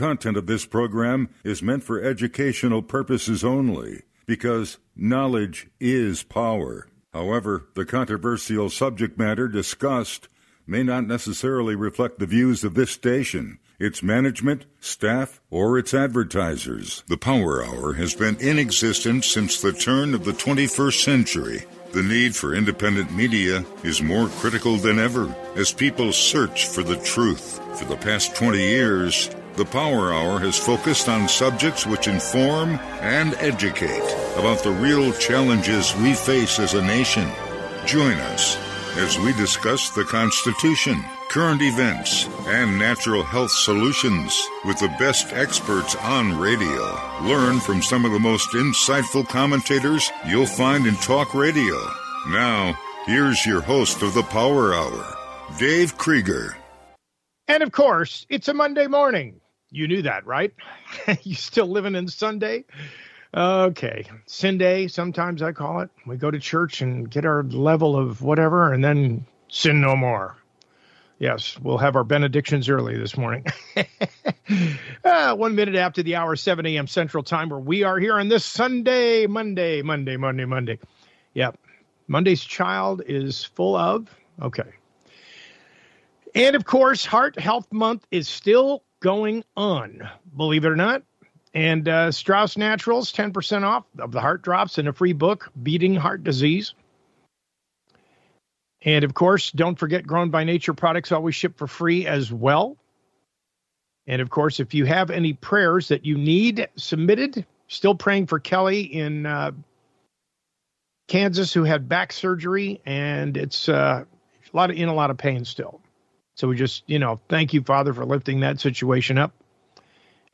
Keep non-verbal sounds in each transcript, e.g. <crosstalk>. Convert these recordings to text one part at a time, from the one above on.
content of this program is meant for educational purposes only because knowledge is power. However, the controversial subject matter discussed may not necessarily reflect the views of this station, its management, staff, or its advertisers. The Power Hour has been in existence since the turn of the 21st century. The need for independent media is more critical than ever as people search for the truth. For the past 20 years, the Power Hour has focused on subjects which inform and educate about the real challenges we face as a nation. Join us as we discuss the Constitution, current events, and natural health solutions with the best experts on radio. Learn from some of the most insightful commentators you'll find in talk radio. Now, here's your host of the Power Hour, Dave Krieger. And of course, it's a Monday morning. You knew that, right? <laughs> you still living in Sunday? Okay. Sunday, sometimes I call it. We go to church and get our level of whatever and then sin no more. Yes, we'll have our benedictions early this morning. uh, <laughs> one minute after the hour, 7 a.m. Central Time, where we are here on this Sunday, Monday, Monday, Monday, Monday. Yep. Monday's child is full of. Okay. And of course, Heart Health Month is still going on, believe it or not. And uh, Strauss Naturals, 10% off of the heart drops and a free book, Beating Heart Disease. And of course, don't forget Grown by Nature products always ship for free as well. And of course, if you have any prayers that you need submitted, still praying for Kelly in uh, Kansas who had back surgery and it's uh, a lot of, in a lot of pain still. So we just, you know, thank you, Father, for lifting that situation up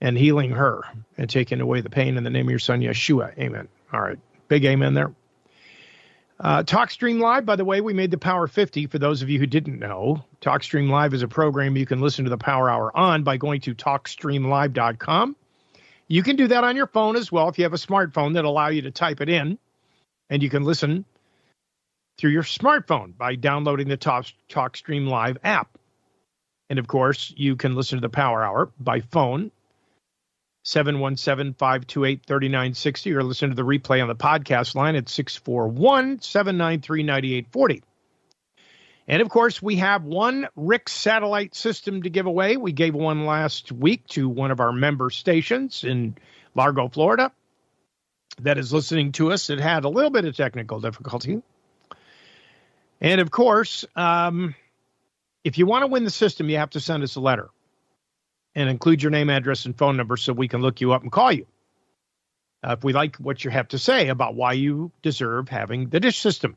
and healing her and taking away the pain in the name of your son, Yeshua. Amen. All right. Big amen there. Uh, TalkStream Live, by the way, we made the Power 50 for those of you who didn't know. TalkStream Live is a program you can listen to the Power Hour on by going to TalkStreamLive.com. You can do that on your phone as well if you have a smartphone that allow you to type it in, and you can listen through your smartphone by downloading the Talk, TalkStream Live app. And of course, you can listen to the Power Hour by phone 717 528 3960 or listen to the replay on the podcast line at 641 793 9840. And of course, we have one RIC satellite system to give away. We gave one last week to one of our member stations in Largo, Florida, that is listening to us. It had a little bit of technical difficulty. And of course, um, if you want to win the system, you have to send us a letter and include your name, address, and phone number so we can look you up and call you. Uh, if we like what you have to say about why you deserve having the dish system,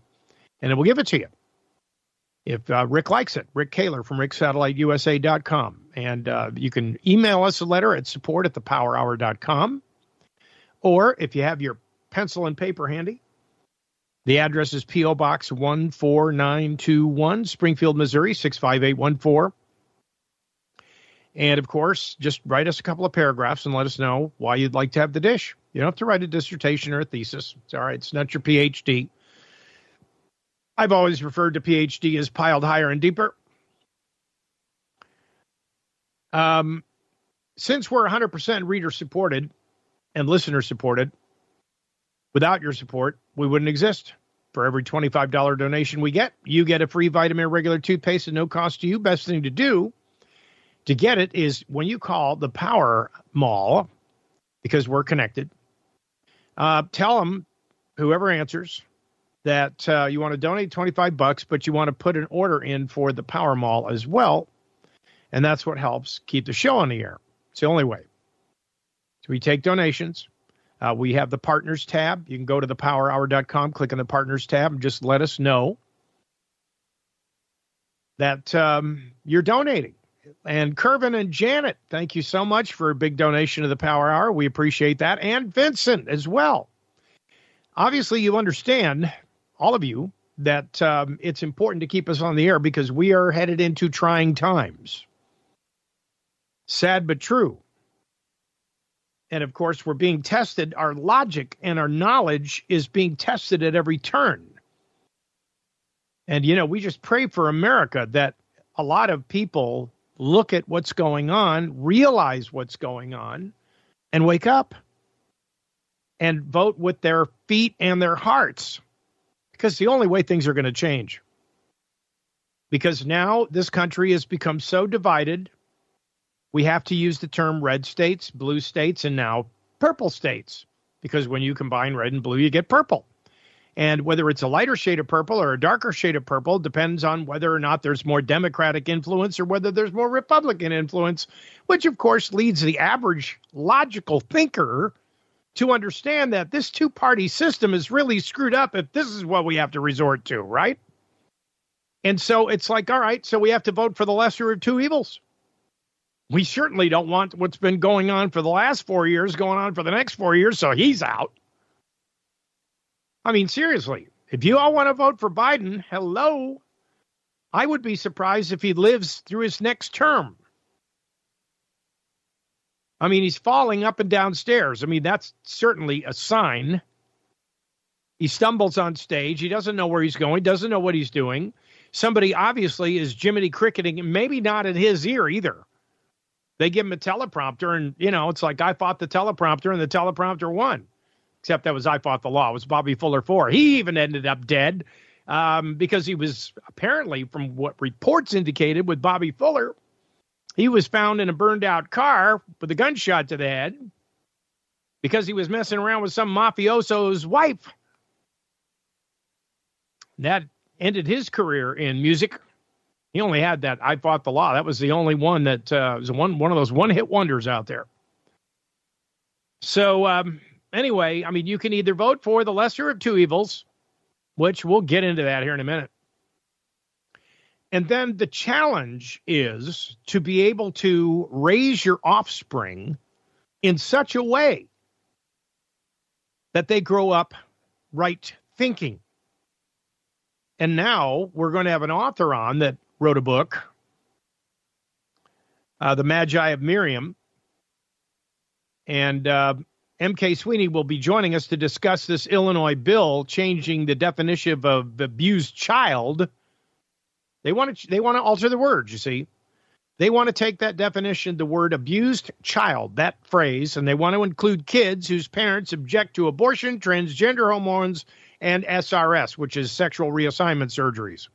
and we'll give it to you. If uh, Rick likes it, Rick Kaler from ricksatelliteusa.com. And uh, you can email us a letter at support at thepowerhour.com. Or if you have your pencil and paper handy, the address is P.O. Box 14921, Springfield, Missouri 65814. And of course, just write us a couple of paragraphs and let us know why you'd like to have the dish. You don't have to write a dissertation or a thesis. It's all right. It's not your PhD. I've always referred to PhD as piled higher and deeper. Um, since we're 100% reader supported and listener supported, without your support, we wouldn't exist. For every $25 donation we get, you get a free vitamin regular toothpaste at no cost to you. Best thing to do to get it is when you call the Power Mall, because we're connected, uh, tell them, whoever answers, that uh, you want to donate 25 bucks, but you want to put an order in for the Power Mall as well. And that's what helps keep the show on the air. It's the only way. So we take donations. Uh, we have the partners tab. You can go to thepowerhour.com, click on the partners tab, and just let us know that um, you're donating. And Kervin and Janet, thank you so much for a big donation to the Power Hour. We appreciate that. And Vincent as well. Obviously, you understand, all of you, that um, it's important to keep us on the air because we are headed into trying times. Sad but true. And of course, we're being tested. Our logic and our knowledge is being tested at every turn. And, you know, we just pray for America that a lot of people look at what's going on, realize what's going on, and wake up and vote with their feet and their hearts because the only way things are going to change. Because now this country has become so divided, we have to use the term red states, blue states, and now purple states. Because when you combine red and blue, you get purple. And whether it's a lighter shade of purple or a darker shade of purple depends on whether or not there's more Democratic influence or whether there's more Republican influence, which of course leads the average logical thinker to understand that this two party system is really screwed up if this is what we have to resort to, right? And so it's like, all right, so we have to vote for the lesser of two evils. We certainly don't want what's been going on for the last four years going on for the next four years, so he's out. I mean, seriously, if you all want to vote for Biden, hello. I would be surprised if he lives through his next term. I mean, he's falling up and down stairs. I mean, that's certainly a sign. He stumbles on stage. He doesn't know where he's going, doesn't know what he's doing. Somebody obviously is Jiminy cricketing, maybe not in his ear either. They give him a teleprompter, and, you know, it's like I fought the teleprompter, and the teleprompter won. Except that was I fought the law. It was Bobby Fuller 4. He even ended up dead um, because he was apparently, from what reports indicated with Bobby Fuller, he was found in a burned out car with a gunshot to the head because he was messing around with some mafioso's wife. That ended his career in music. He only had that I fought the law. That was the only one that uh, was one one of those one hit wonders out there. So um, anyway, I mean, you can either vote for the lesser of two evils, which we'll get into that here in a minute, and then the challenge is to be able to raise your offspring in such a way that they grow up right thinking. And now we're going to have an author on that wrote a book, uh, The Magi of Miriam. And uh, MK Sweeney will be joining us to discuss this Illinois bill changing the definition of abused child they want to they want to alter the words, you see. They want to take that definition, the word abused child, that phrase, and they want to include kids whose parents object to abortion, transgender hormones, and SRS, which is sexual reassignment surgeries.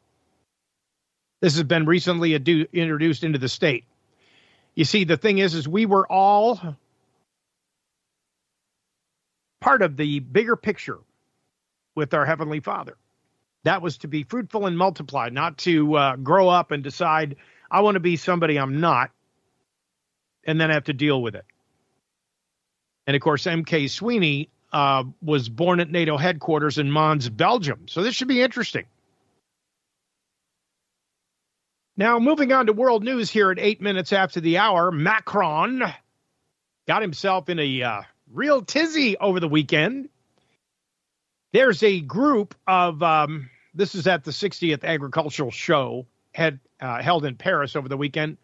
This has been recently adu- introduced into the state. You see, the thing is, is we were all part of the bigger picture with our Heavenly Father. That was to be fruitful and multiply, not to uh, grow up and decide, I want to be somebody I'm not, and then have to deal with it. And of course, M.K. Sweeney uh, was born at NATO headquarters in Mons, Belgium. So this should be interesting. Now, moving on to world news here at eight minutes after the hour, Macron got himself in a uh, real tizzy over the weekend. There's a group of um, this is at the 60th Agricultural Show had uh, held in Paris over the weekend.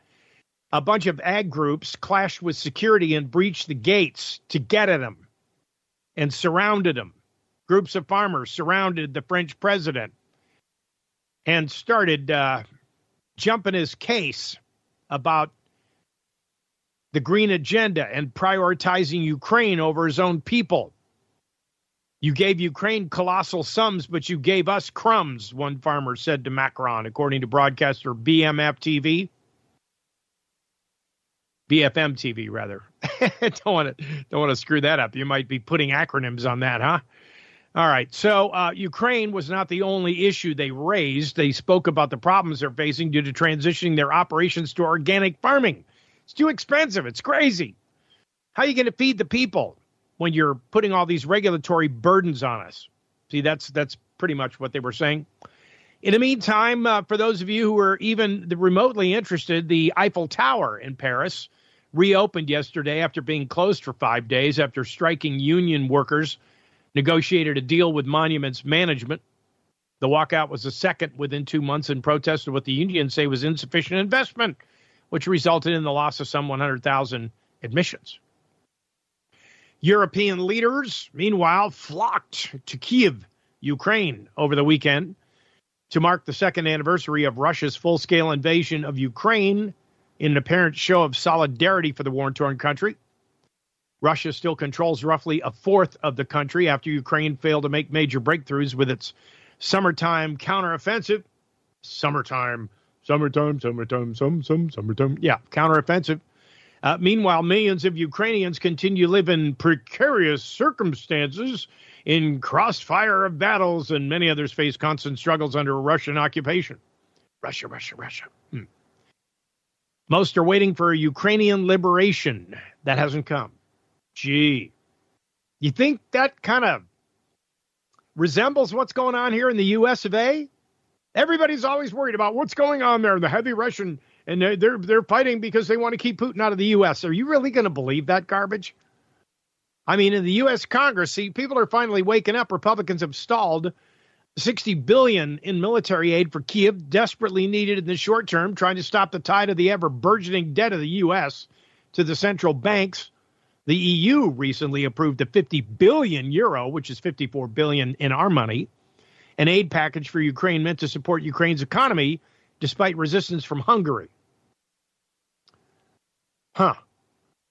A bunch of ag groups clashed with security and breached the gates to get at him and surrounded him. Groups of farmers surrounded the French president and started uh, jumping his case about the green agenda and prioritizing Ukraine over his own people. You gave Ukraine colossal sums, but you gave us crumbs, one farmer said to Macron, according to broadcaster BMF TV. BFM TV, rather. <laughs> don't want to don't want to screw that up. You might be putting acronyms on that, huh? All right. So uh, Ukraine was not the only issue they raised. They spoke about the problems they're facing due to transitioning their operations to organic farming. It's too expensive. It's crazy. How are you going to feed the people? when you're putting all these regulatory burdens on us. See, that's that's pretty much what they were saying. In the meantime, uh, for those of you who are even remotely interested, the Eiffel Tower in Paris reopened yesterday after being closed for five days after striking union workers negotiated a deal with Monuments Management. The walkout was the second within two months in protest of what the unions say was insufficient investment, which resulted in the loss of some 100,000 admissions. European leaders, meanwhile, flocked to Kiev, Ukraine, over the weekend to mark the second anniversary of Russia's full scale invasion of Ukraine in an apparent show of solidarity for the war torn country. Russia still controls roughly a fourth of the country after Ukraine failed to make major breakthroughs with its summertime counteroffensive. Summertime, summertime, summertime, some, some, summertime. Yeah, counteroffensive. Uh, meanwhile, millions of Ukrainians continue to live in precarious circumstances in crossfire of battles, and many others face constant struggles under Russian occupation. Russia, Russia, Russia. Hmm. Most are waiting for Ukrainian liberation. That hasn't come. Gee. You think that kind of resembles what's going on here in the US of A? Everybody's always worried about what's going on there, the heavy Russian, and they're, they're, they're fighting because they want to keep Putin out of the US. Are you really going to believe that garbage? I mean, in the U.S. Congress, see, people are finally waking up. Republicans have stalled 60 billion in military aid for Kiev, desperately needed in the short term, trying to stop the tide of the ever burgeoning debt of the U.S. to the central banks. The EU recently approved a 50 billion euro, which is 54 billion in our money, an aid package for Ukraine meant to support Ukraine's economy despite resistance from Hungary. Huh.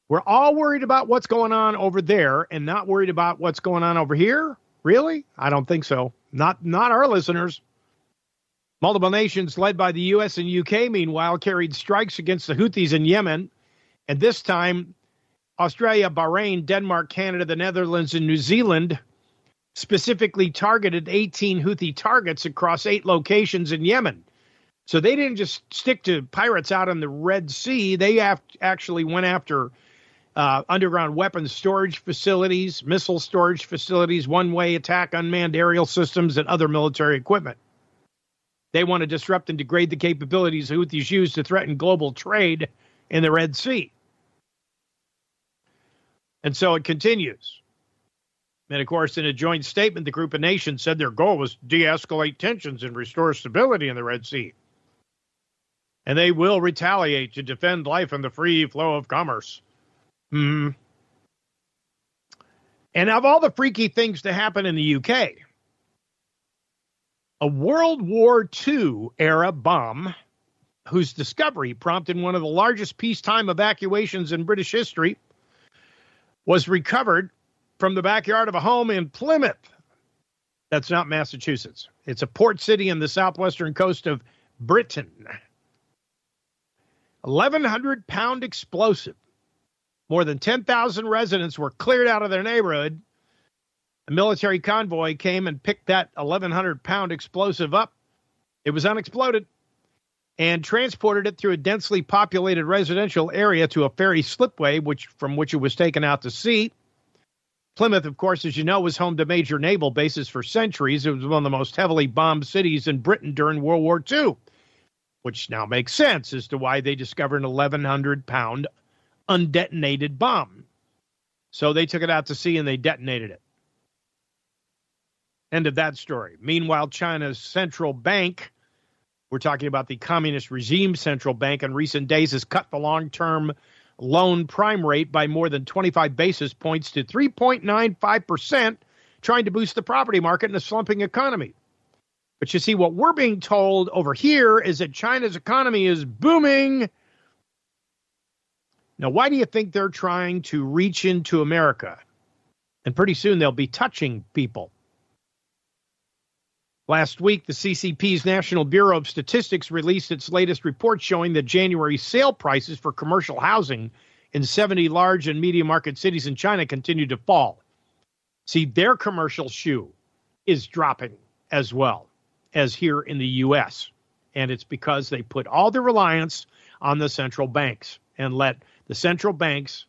We're all worried about what's going on over there and not worried about what's going on over here? Really? I don't think so. Not not our listeners. Multiple nations led by the US and UK meanwhile carried strikes against the Houthis in Yemen, and this time Australia, Bahrain, Denmark, Canada, the Netherlands and New Zealand specifically targeted 18 Houthi targets across eight locations in Yemen. So they didn't just stick to pirates out in the Red Sea, they actually went after uh, underground weapons storage facilities, missile storage facilities, one way attack unmanned aerial systems, and other military equipment. They want to disrupt and degrade the capabilities Houthis use to threaten global trade in the Red Sea. And so it continues. And of course, in a joint statement, the group of nations said their goal was to de escalate tensions and restore stability in the Red Sea. And they will retaliate to defend life and the free flow of commerce. Hmm. And of all the freaky things to happen in the UK, a World War II era bomb, whose discovery prompted one of the largest peacetime evacuations in British history, was recovered from the backyard of a home in Plymouth. That's not Massachusetts. It's a port city in the southwestern coast of Britain. 1,100 pound explosive more than 10,000 residents were cleared out of their neighborhood. A military convoy came and picked that 1,100 pound explosive up. It was unexploded and transported it through a densely populated residential area to a ferry slipway, which from which it was taken out to sea. Plymouth, of course, as you know, was home to major naval bases for centuries. It was one of the most heavily bombed cities in Britain during World War II, which now makes sense as to why they discovered an 1,100 pound undetonated bomb. So they took it out to sea and they detonated it. End of that story. Meanwhile, China's central bank, we're talking about the communist regime central bank, in recent days has cut the long term loan prime rate by more than 25 basis points to 3.95%, trying to boost the property market in a slumping economy. But you see, what we're being told over here is that China's economy is booming now, why do you think they're trying to reach into America? And pretty soon they'll be touching people. Last week, the CCP's National Bureau of Statistics released its latest report showing that January sale prices for commercial housing in 70 large and medium market cities in China continued to fall. See, their commercial shoe is dropping as well as here in the U.S. And it's because they put all their reliance on the central banks and let the central banks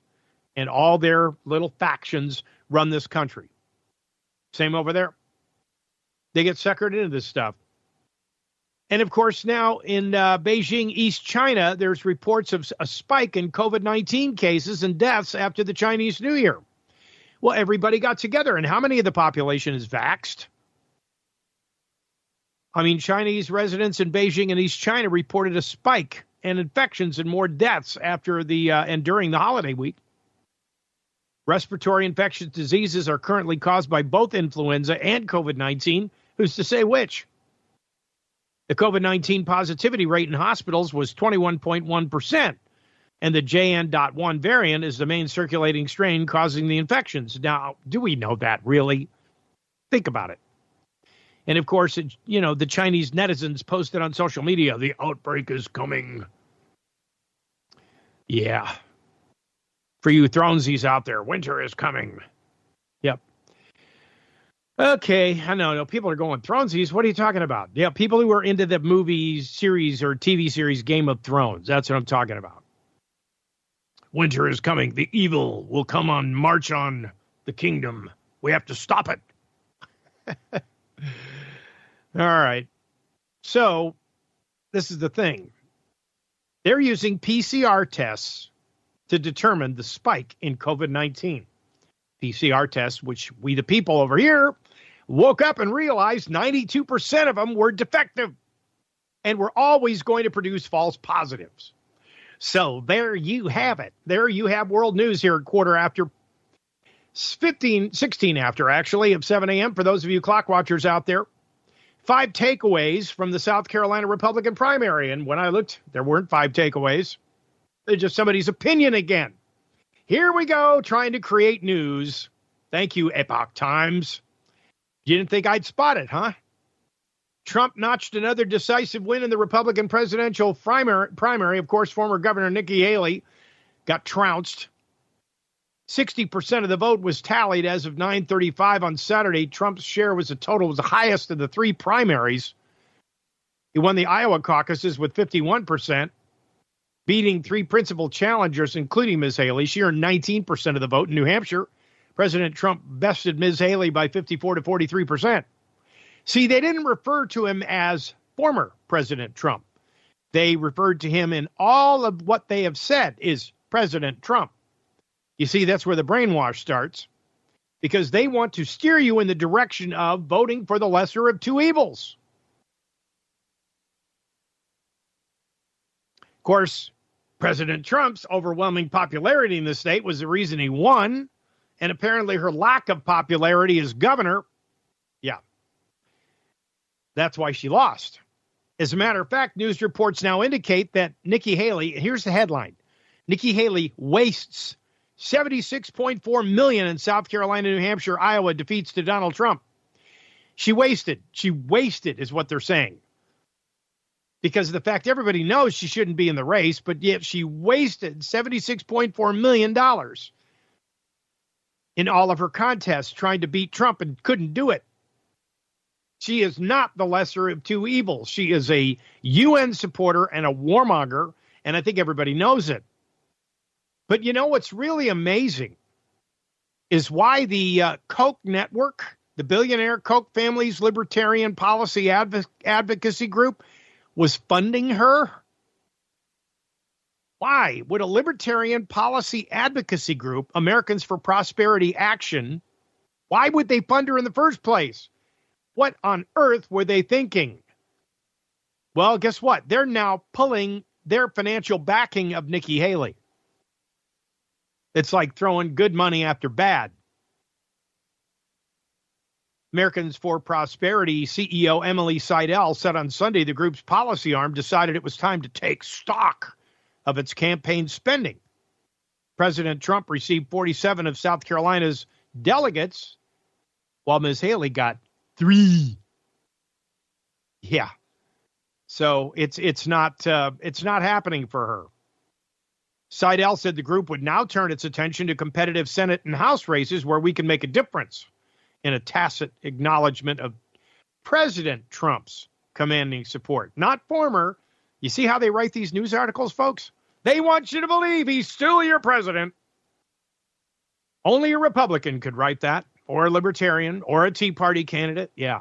and all their little factions run this country. Same over there. They get suckered into this stuff. And of course, now in uh, Beijing, East China, there's reports of a spike in COVID 19 cases and deaths after the Chinese New Year. Well, everybody got together, and how many of the population is vaxed? I mean, Chinese residents in Beijing and East China reported a spike in infections and more deaths after the uh, and during the holiday week. Respiratory infectious diseases are currently caused by both influenza and COVID 19. Who's to say which? The COVID 19 positivity rate in hospitals was 21.1%, and the JN.1 variant is the main circulating strain causing the infections. Now, do we know that really? Think about it. And of course, it, you know, the Chinese netizens posted on social media the outbreak is coming. Yeah. For you Thronesies out there, winter is coming. Okay, I know, no, people are going Thronesies. What are you talking about? Yeah, people who are into the movie series or TV series Game of Thrones. That's what I'm talking about. Winter is coming. The evil will come on, march on the kingdom. We have to stop it. <laughs> All right. So, this is the thing. They're using PCR tests to determine the spike in COVID 19. PCR tests, which we, the people over here, woke up and realized 92% of them were defective and were always going to produce false positives. So there you have it. There you have world news here at quarter after 15, 16 after actually of 7 a.m. for those of you clock watchers out there. Five takeaways from the South Carolina Republican primary. And when I looked, there weren't five takeaways. They're just somebody's opinion again. Here we go, trying to create news. Thank you, Epoch Times. You didn't think I'd spot it, huh? Trump notched another decisive win in the Republican presidential primary. Of course, former Governor Nikki Haley got trounced. 60% of the vote was tallied as of 9:35 on Saturday. Trump's share was a total was the highest of the three primaries. He won the Iowa caucuses with 51%, beating three principal challengers, including Ms. Haley. She earned 19% of the vote in New Hampshire. President Trump bested Ms. Haley by 54 to 43%. See, they didn't refer to him as former President Trump. They referred to him in all of what they have said is President Trump. You see, that's where the brainwash starts because they want to steer you in the direction of voting for the lesser of two evils. Of course, President Trump's overwhelming popularity in the state was the reason he won, and apparently her lack of popularity as governor yeah, that's why she lost. As a matter of fact, news reports now indicate that Nikki Haley, here's the headline Nikki Haley wastes 76.4 million in South Carolina, New Hampshire, Iowa defeats to Donald Trump. She wasted. She wasted is what they're saying. Because of the fact everybody knows she shouldn't be in the race, but yet she wasted $76.4 million in all of her contests trying to beat Trump and couldn't do it. She is not the lesser of two evils. She is a UN supporter and a warmonger, and I think everybody knows it. But you know what's really amazing is why the uh, Koch network, the billionaire Koch family's libertarian policy adv- advocacy group, was funding her. Why would a libertarian policy advocacy group, Americans for Prosperity Action, why would they fund her in the first place? What on earth were they thinking? Well, guess what? They're now pulling their financial backing of Nikki Haley. It's like throwing good money after bad. Americans for Prosperity CEO Emily Seidel said on Sunday the group's policy arm decided it was time to take stock of its campaign spending. President Trump received 47 of South Carolina's delegates, while Ms. Haley got three. Yeah. So it's it's not uh, it's not happening for her. Seidel said the group would now turn its attention to competitive Senate and House races where we can make a difference in a tacit acknowledgement of President Trump's commanding support, not former. You see how they write these news articles, folks? They want you to believe he's still your president. Only a Republican could write that or a libertarian or a Tea Party candidate, yeah.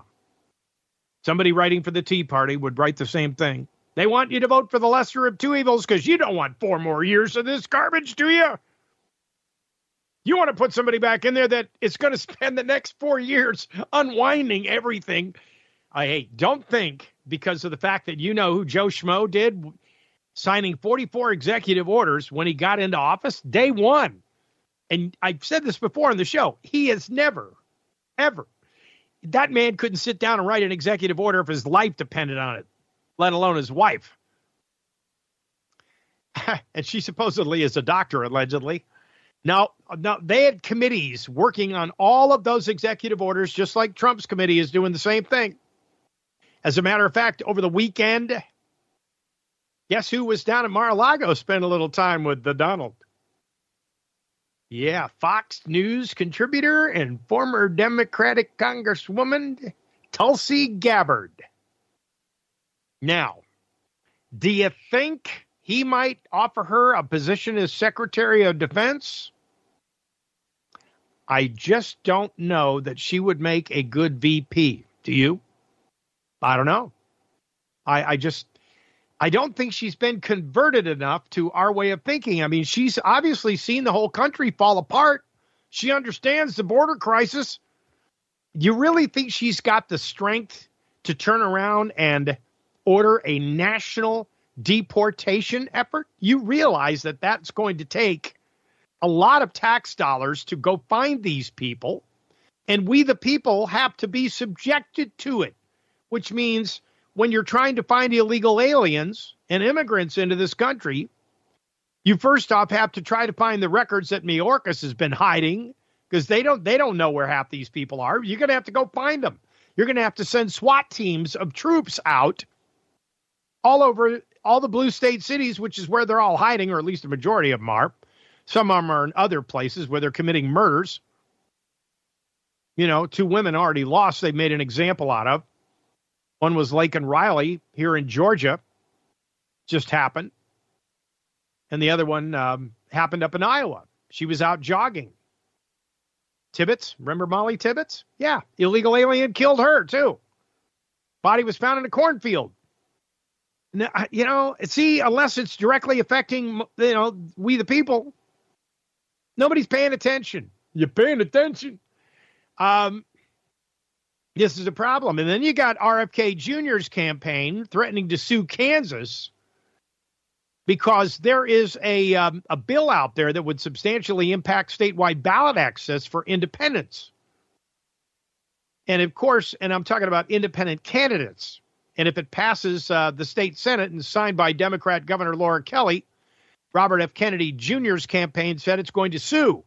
Somebody writing for the Tea Party would write the same thing. They want you to vote for the lesser of two evils because you don't want four more years of this garbage, do you? You want to put somebody back in there that is going <laughs> to spend the next four years unwinding everything. I hate. Don't think because of the fact that you know who Joe Schmo did, signing 44 executive orders when he got into office, day one and I've said this before on the show, he has never, ever, that man couldn't sit down and write an executive order if his life depended on it, let alone his wife. <laughs> and she supposedly is a doctor, allegedly. Now, now they had committees working on all of those executive orders, just like Trump's committee is doing the same thing. As a matter of fact, over the weekend, guess who was down at Mar-a-Lago spent a little time with the Donald? Yeah, Fox News contributor and former Democratic Congresswoman Tulsi Gabbard. Now, do you think he might offer her a position as Secretary of Defense? I just don't know that she would make a good VP. Do you? I don't know. I, I just I don't think she's been converted enough to our way of thinking. I mean, she's obviously seen the whole country fall apart. She understands the border crisis. You really think she's got the strength to turn around and order a national deportation effort? You realize that that's going to take a lot of tax dollars to go find these people, and we, the people, have to be subjected to it, which means when you're trying to find illegal aliens and immigrants into this country, you first off have to try to find the records that Mayorkas has been hiding because they don't they don't know where half these people are. You're going to have to go find them. You're going to have to send SWAT teams of troops out all over all the blue state cities, which is where they're all hiding, or at least the majority of them are. Some of them are in other places where they're committing murders. You know, two women already lost. They made an example out of. One was Laken Riley here in Georgia, just happened. And the other one um, happened up in Iowa. She was out jogging. Tibbetts, remember Molly Tibbetts? Yeah, illegal alien killed her too. Body was found in a cornfield. Now, you know, see, unless it's directly affecting, you know, we the people, nobody's paying attention. You're paying attention. Um, this is a problem. And then you got RFK Jr.'s campaign threatening to sue Kansas because there is a um, a bill out there that would substantially impact statewide ballot access for independents. And of course, and I'm talking about independent candidates. And if it passes uh, the state senate and signed by Democrat Governor Laura Kelly, Robert F. Kennedy Jr.'s campaign said it's going to sue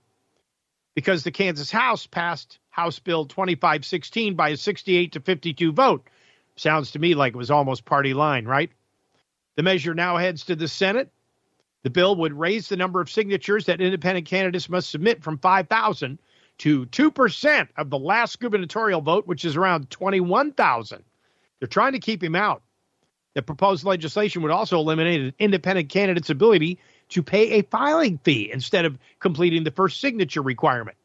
because the Kansas House passed House Bill 2516 by a 68 to 52 vote. Sounds to me like it was almost party line, right? The measure now heads to the Senate. The bill would raise the number of signatures that independent candidates must submit from 5,000 to 2% of the last gubernatorial vote, which is around 21,000. They're trying to keep him out. The proposed legislation would also eliminate an independent candidate's ability to pay a filing fee instead of completing the first signature requirement.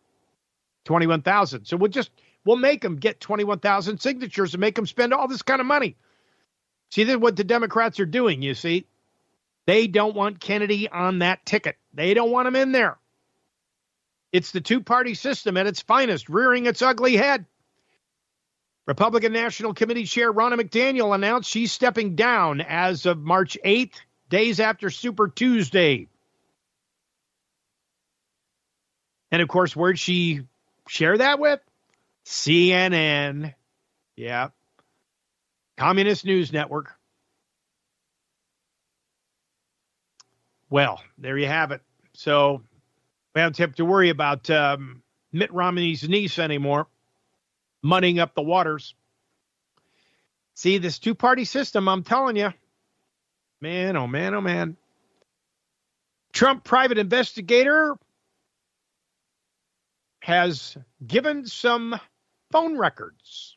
21,000. So we'll just we'll make them get 21,000 signatures and make them spend all this kind of money. See this what the Democrats are doing, you see? They don't want Kennedy on that ticket. They don't want him in there. It's the two-party system at its finest, rearing its ugly head. Republican National Committee Chair Ronna McDaniel announced she's stepping down as of March 8th days after Super Tuesday. And of course, where'd she share that with? CNN. Yeah. Communist News Network. Well, there you have it. So we don't have to worry about um, Mitt Romney's niece anymore, muddying up the waters. See, this two party system, I'm telling you, Man, oh man, oh man. Trump private investigator has given some phone records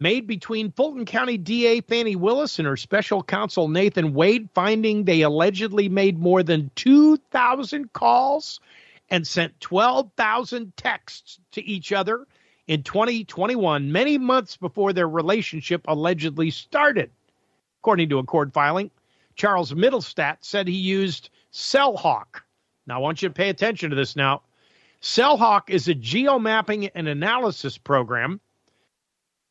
made between Fulton County DA Fani Willis and her special counsel Nathan Wade, finding they allegedly made more than 2,000 calls and sent 12,000 texts to each other in 2021, many months before their relationship allegedly started. According to a court filing, Charles Mittelstadt said he used CellHawk. Now, I want you to pay attention to this now. CellHawk is a geomapping and analysis program,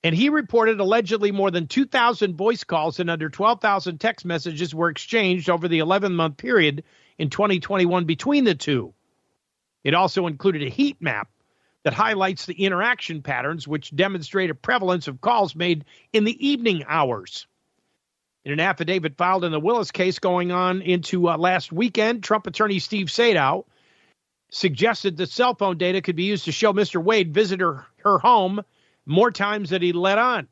and he reported allegedly more than 2,000 voice calls and under 12,000 text messages were exchanged over the 11 month period in 2021 between the two. It also included a heat map that highlights the interaction patterns, which demonstrate a prevalence of calls made in the evening hours. In an affidavit filed in the Willis case going on into uh, last weekend, Trump attorney Steve Sadow suggested that cell phone data could be used to show Mr. Wade visited her, home more times than he let on.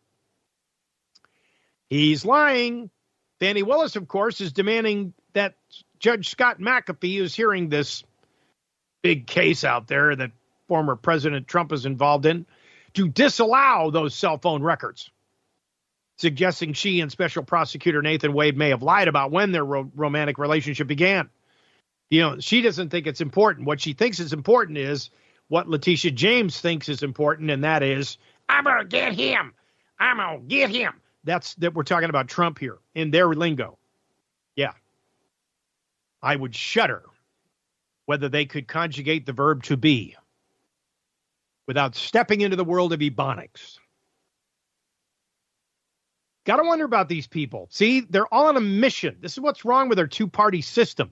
He's lying. Fani Willis, of course, is demanding that Judge Scott McAfee, who's hearing this big case out there that former President Trump is involved in, to disallow those cell phone records, suggesting she and Special Prosecutor Nathan Wade may have lied about when their ro- romantic relationship began. You know, she doesn't think it's important. What she thinks is important is what Letitia James thinks is important, and that is, I'm to get him. I'm to get him. That's that we're talking about Trump here in their lingo. Yeah. I would shudder whether they could conjugate the verb to be without stepping into the world of ebonics. Got to wonder about these people. See, they're all on a mission. This is what's wrong with our two party system.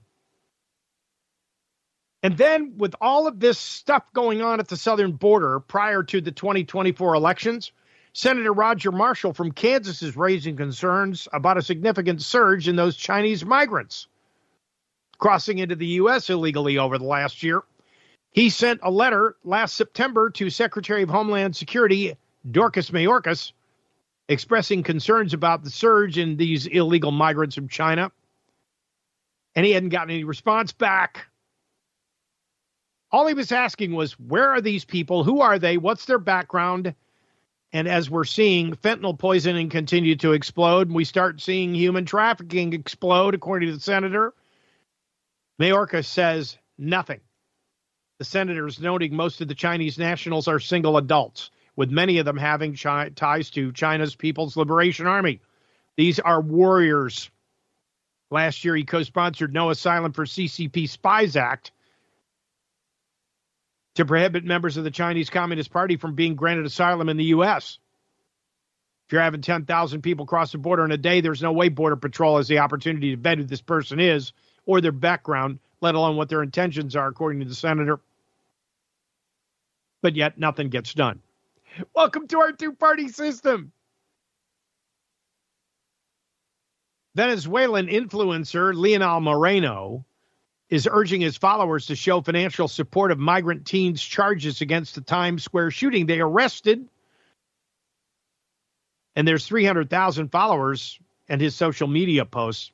And then, with all of this stuff going on at the southern border prior to the 2024 elections, Senator Roger Marshall from Kansas is raising concerns about a significant surge in those Chinese migrants crossing into the U.S. illegally over the last year. He sent a letter last September to Secretary of Homeland Security Dorcas Mayorkas expressing concerns about the surge in these illegal migrants from China. And he hadn't gotten any response back. All he was asking was, where are these people? Who are they? What's their background? And as we're seeing fentanyl poisoning continue to explode, we start seeing human trafficking explode, according to the senator. Mayorkas says nothing. The senator is noting most of the Chinese nationals are single adults, with many of them having chi- ties to China's People's Liberation Army. These are warriors. Last year, he co sponsored No Asylum for CCP Spies Act to prohibit members of the Chinese Communist Party from being granted asylum in the U.S. If you're having 10,000 people cross the border in a day, there's no way Border Patrol has the opportunity to vet who this person is or their background, let alone what their intentions are, according to the senator. But yet, nothing gets done. Welcome to our two party system. Venezuelan influencer Leonel Moreno is urging his followers to show financial support of migrant teens' charges against the Times Square shooting. They arrested, and there's 300,000 followers and his social media posts.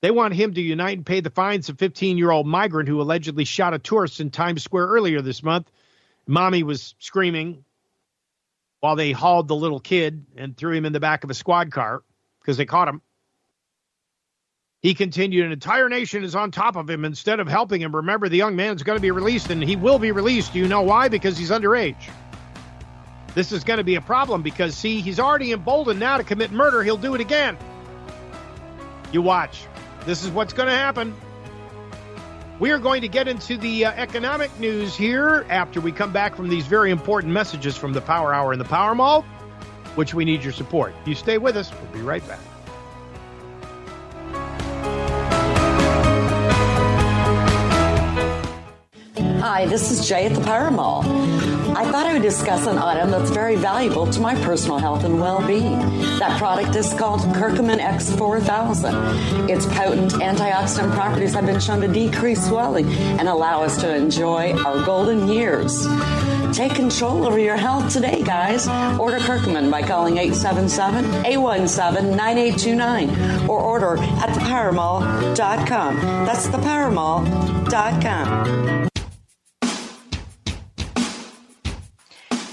They want him to unite and pay the fines of 15 year old migrant who allegedly shot a tourist in Times Square earlier this month. Mommy was screaming while they hauled the little kid and threw him in the back of a squad car because they caught him. He continued, an entire nation is on top of him instead of helping him. Remember, the young man is going to be released, and he will be released. Do you know why? Because he's underage. This is going to be a problem because, see, he's already emboldened now to commit murder. He'll do it again. You watch. This is what's going to happen. We are going to get into the uh, economic news here after we come back from these very important messages from the Power Hour and the Power Mall, which we need your support. You stay with us. We'll be right back. Hi, this is Jay at the Power Mall. I thought I would discuss an item that's very valuable to my personal health and well-being. That product is called Curcumin X4000. Its potent antioxidant properties have been shown to decrease swelling and allow us to enjoy our golden years. Take control over your health today, guys. Order Curcumin by calling 877-817-9829 or order at thepowermall.com. That's thepowermall.com.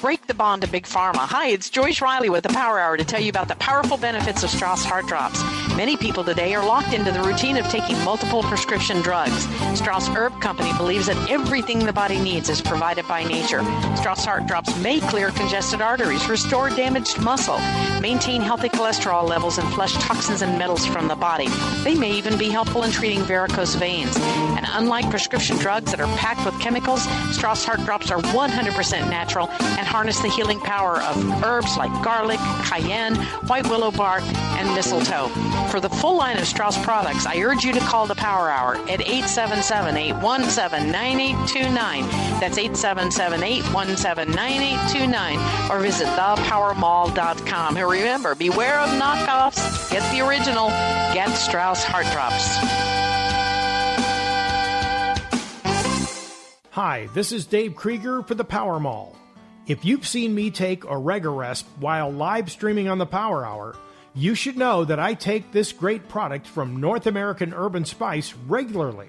break the bond to Big Pharma. Hi, it's Joyce Riley with the Power Hour to tell you about the powerful benefits of Strauss Heart Drops. Many people today are locked into the routine of taking multiple prescription drugs. Strauss Herb Company believes that everything the body needs is provided by nature. Strauss Heart Drops may clear congested arteries, restore damaged muscle, maintain healthy cholesterol levels, and flush toxins and metals from the body. They may even be helpful in treating varicose veins. And unlike prescription drugs that are packed with chemicals, Strauss Heart Drops are 100% natural and harness the healing power of herbs like garlic, cayenne, white willow bark, and mistletoe. For the full line of Strauss products, I urge you to call the Power Hour at 877 817 9829. That's 877 817 9829. Or visit thepowermall.com. And remember, beware of knockoffs. Get the original. Get Strauss Heart Drops. Hi, this is Dave Krieger for the Power Mall. If you've seen me take a Oregaresp while live streaming on the Power Hour, you should know that I take this great product from North American Herb and Spice regularly.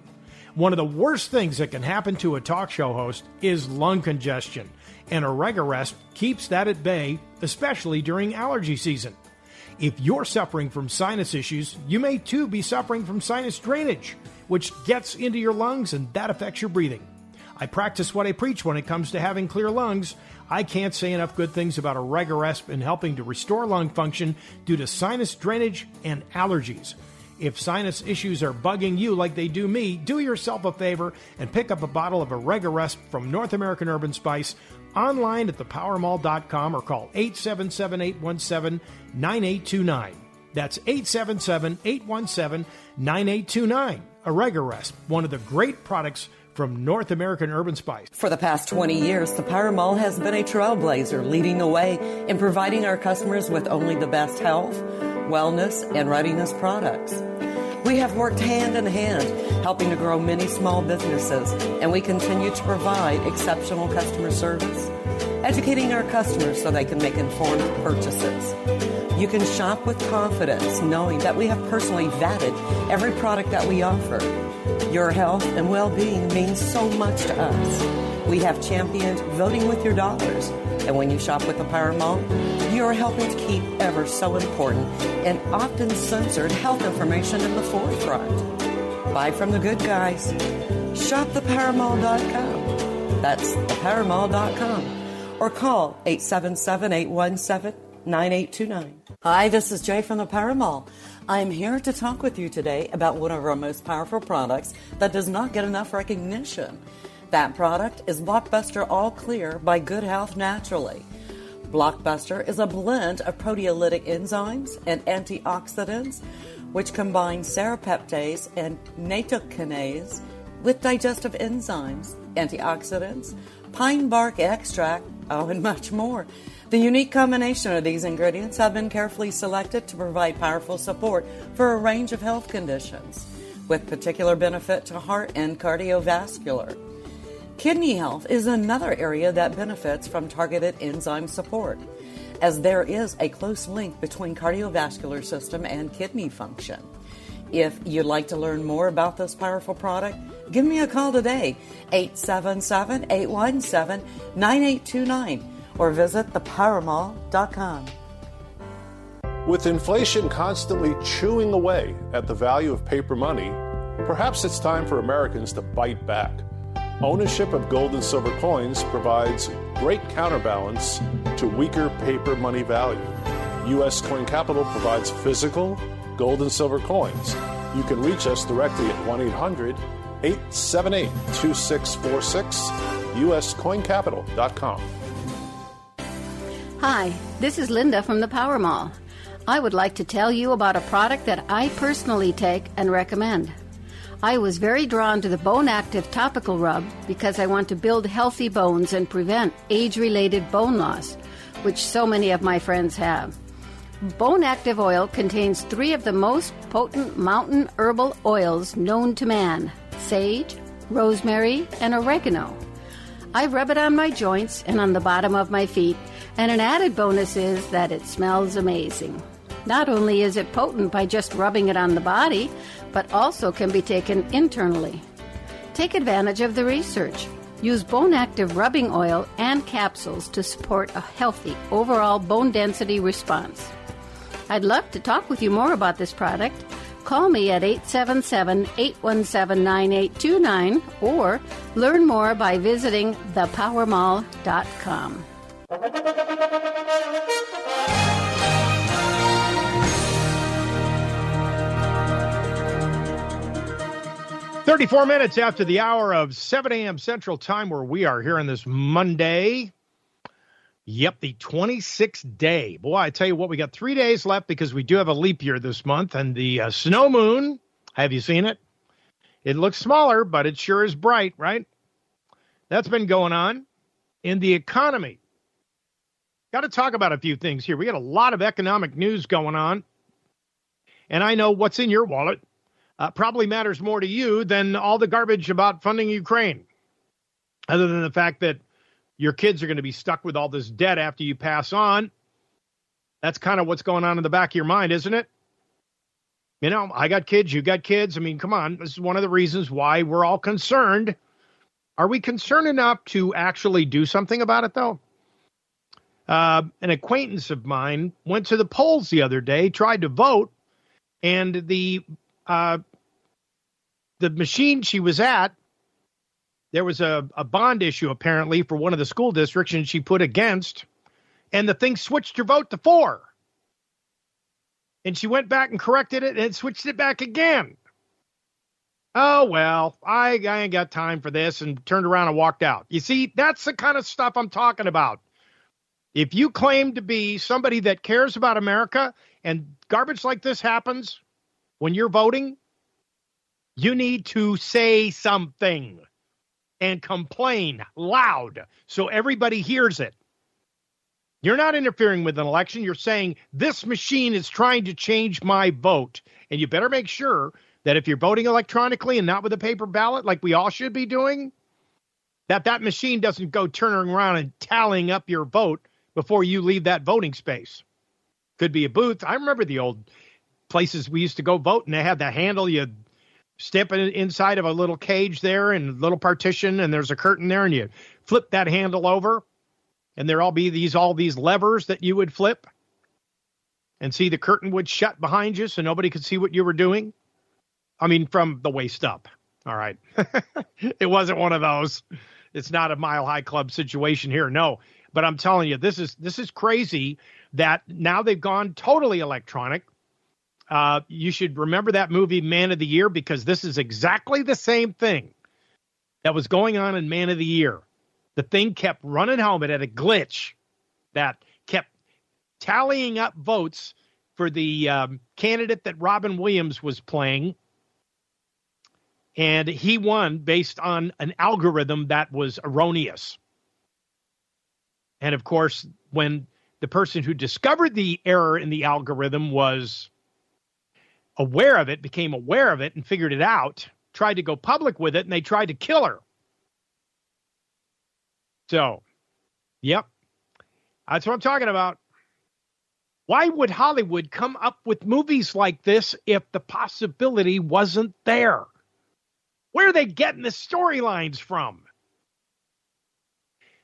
One of the worst things that can happen to a talk show host is lung congestion, and a Oregaresp keeps that at bay, especially during allergy season. If you're suffering from sinus issues, you may too be suffering from sinus drainage, which gets into your lungs and that affects your breathing. I practice what I preach when it comes to having clear lungs. I can't say enough good things about Oregaresp in helping to restore lung function due to sinus drainage and allergies. If sinus issues are bugging you like they do me, do yourself a favor and pick up a bottle of Oregaresp from North American Herb and Spice online at thepowermall.com or call 877 817 9829. That's 877 817 9829. Oregaresp, one of the great products from North American Herb and Spice. For the past 20 years, the Power Mall has been a trailblazer leading the way in providing our customers with only the best health, wellness, and readiness products. We have worked hand in hand helping to grow many small businesses, and we continue to provide exceptional customer service, educating our customers so they can make informed purchases. You can shop with confidence knowing that we have personally vetted every product that we offer. Your health and well being means so much to us. We have championed voting with your dollars. And when you shop with the Power Mall, you are helping to keep ever so important and often censored health information in the forefront. Buy from the good guys. Shop thepowermall.com. That's thepowermall.com. Or call 877 817 9829. Hi, this is Jay from the Power Mall. I'm here to talk with you today about one of our most powerful products that does not get enough recognition. That product is Blockbuster All Clear by Good Health Naturally. Blockbuster is a blend of proteolytic enzymes and antioxidants which combine serrapeptase and nattokinase with digestive enzymes, antioxidants, pine bark extract, oh, and much more. The unique combination of these ingredients have been carefully selected to provide powerful support for a range of health conditions, with particular benefit to heart and cardiovascular. Kidney health is another area that benefits from targeted enzyme support, as there is a close link between cardiovascular system and kidney function. If you'd like to learn more about this powerful product, give me a call today, 877 817 9829 or visit thepowermall.com. With inflation constantly chewing away at the value of paper money, perhaps it's time for Americans to bite back. Ownership of gold and silver coins provides great counterbalance to weaker paper money value. U.S. Coin Capital provides physical gold and silver coins. You can reach us directly at 1 800 878 2646, uscoincapital.com. Hi, this is Linda from the Power Mall. I would like to tell you about a product that I personally take and recommend. I was very drawn to the Bone Active topical rub because I want to build healthy bones and prevent age related bone loss, which so many of my friends have. Bone Active oil contains three of the most potent mountain herbal oils known to man sage, rosemary, and oregano. I rub it on my joints and on the bottom of my feet, and an added bonus is that it smells amazing. Not only is it potent by just rubbing it on the body, but also can be taken internally. Take advantage of the research. Use bone active rubbing oil and capsules to support a healthy overall bone density response. I'd love to talk with you more about this product. Call me at 877 817 9829 or learn more by visiting thepowermall.com. Thirty-four minutes after the hour of seven a.m. Central Time, where we are here on this Monday, Yep, the 26th day. Boy, I tell you what, we got three days left because we do have a leap year this month. And the uh, snow moon, have you seen it? It looks smaller, but it sure is bright, right? That's been going on in the economy. Got to talk about a few things here. We got a lot of economic news going on. And I know what's in your wallet uh, probably matters more to you than all the garbage about funding Ukraine, other than the fact that your kids are going to be stuck with all this debt after you pass on. That's kind of what's going on in the back of your mind, isn't it? You know, I got kids, you got kids. I mean, come on. This is one of the reasons why we're all concerned. Are we concerned enough to actually do something about it, though? Uh, an acquaintance of mine went to the polls the other day, tried to vote, and the uh, the machine she was at there was a, a bond issue apparently for one of the school districts and she put against and the thing switched her vote to four. And she went back and corrected it and switched it back again. Oh well I, I ain't got time for this and turned around and walked out. You see that's the kind of stuff i'm talking about. If you claim to be somebody that cares about america and garbage like this happens when you're voting you need to say something and complain loud so everybody hears it. You're not interfering with an election. You're saying this machine is trying to change my vote. And you better make sure that if you're voting electronically and not with a paper ballot, like we all should be doing, that that machine doesn't go turning around and tallying up your vote before you leave that voting space. Could be a booth. I remember the old places we used to go vote and they had the handle. You step in, inside of a little cage there and little partition and there's a curtain there and you flip that handle over and there all be these all these levers that you would flip and see the curtain would shut behind you so nobody could see what you were doing. I mean from the waist up. All right. <laughs> It wasn't one of those. It's not a mile high club situation here no. But i'm telling you this is this is crazy that now they've gone totally electronic uh, you should remember that movie Man of the Year because this is exactly the same thing that was going on in Man of the Year. The thing kept running home. It had a glitch that kept tallying up votes for the um, candidate that Robin Williams was playing. And he won based on an algorithm that was erroneous. And of course, when the person who discovered the error in the algorithm was aware of it, became aware of it, and figured it out, tried to go public with it, and they tried to kill her. So, yep, that's what I'm talking about. Why would Hollywood come up with movies like this if the possibility wasn't there? Where are they getting the storylines from?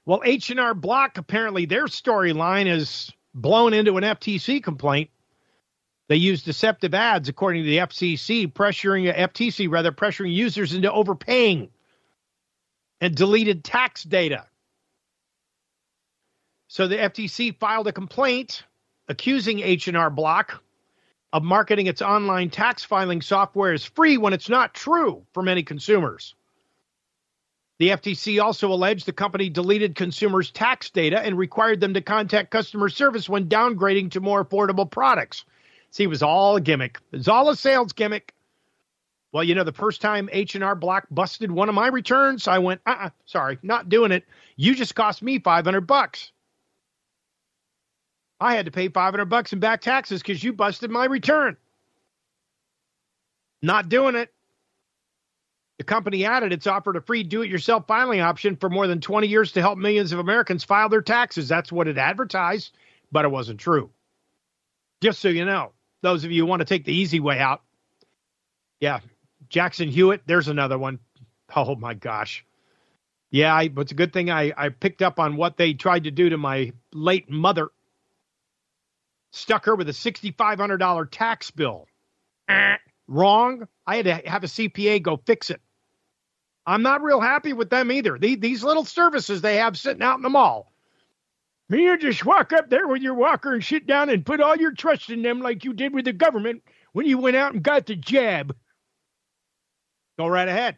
Well, H&R Block apparently their storyline is blown into an FTC complaint they use deceptive ads, according to the FCC, pressuring FTC rather pressuring users into overpaying and deleted tax data. So the FTC filed a complaint accusing H&R Block of marketing its online tax filing software as free when it's not true for many consumers. The FTC also alleged the company deleted consumers' tax data and required them to contact customer service when downgrading to more affordable products. See, it was all a gimmick. It was all a sales gimmick. Well, you know, the first time H&R Block busted one of my returns, I went, uh-uh, sorry, not doing it. You just cost me 500 bucks. I had to pay 500 bucks in back taxes because you busted my return. Not doing it. The company added it's offered a free do it yourself filing option for more than 20 years to help millions of Americans file their taxes. That's what it advertised, but it wasn't true. Just so you know those of you who want to take the easy way out. Yeah, Jackson Hewitt, there's another one. Oh my gosh. Yeah, I, it's a good thing I, I picked up on what they tried to do to my late mother. Stuck her with a $6,500 tax bill. Eh, wrong. I had to have a CPA go fix it. I'm not real happy with them either. The, these little services they have sitting out in the mall. You just walk up there with your walker and sit down and put all your trust in them like you did with the government when you went out and got the jab. Go right ahead.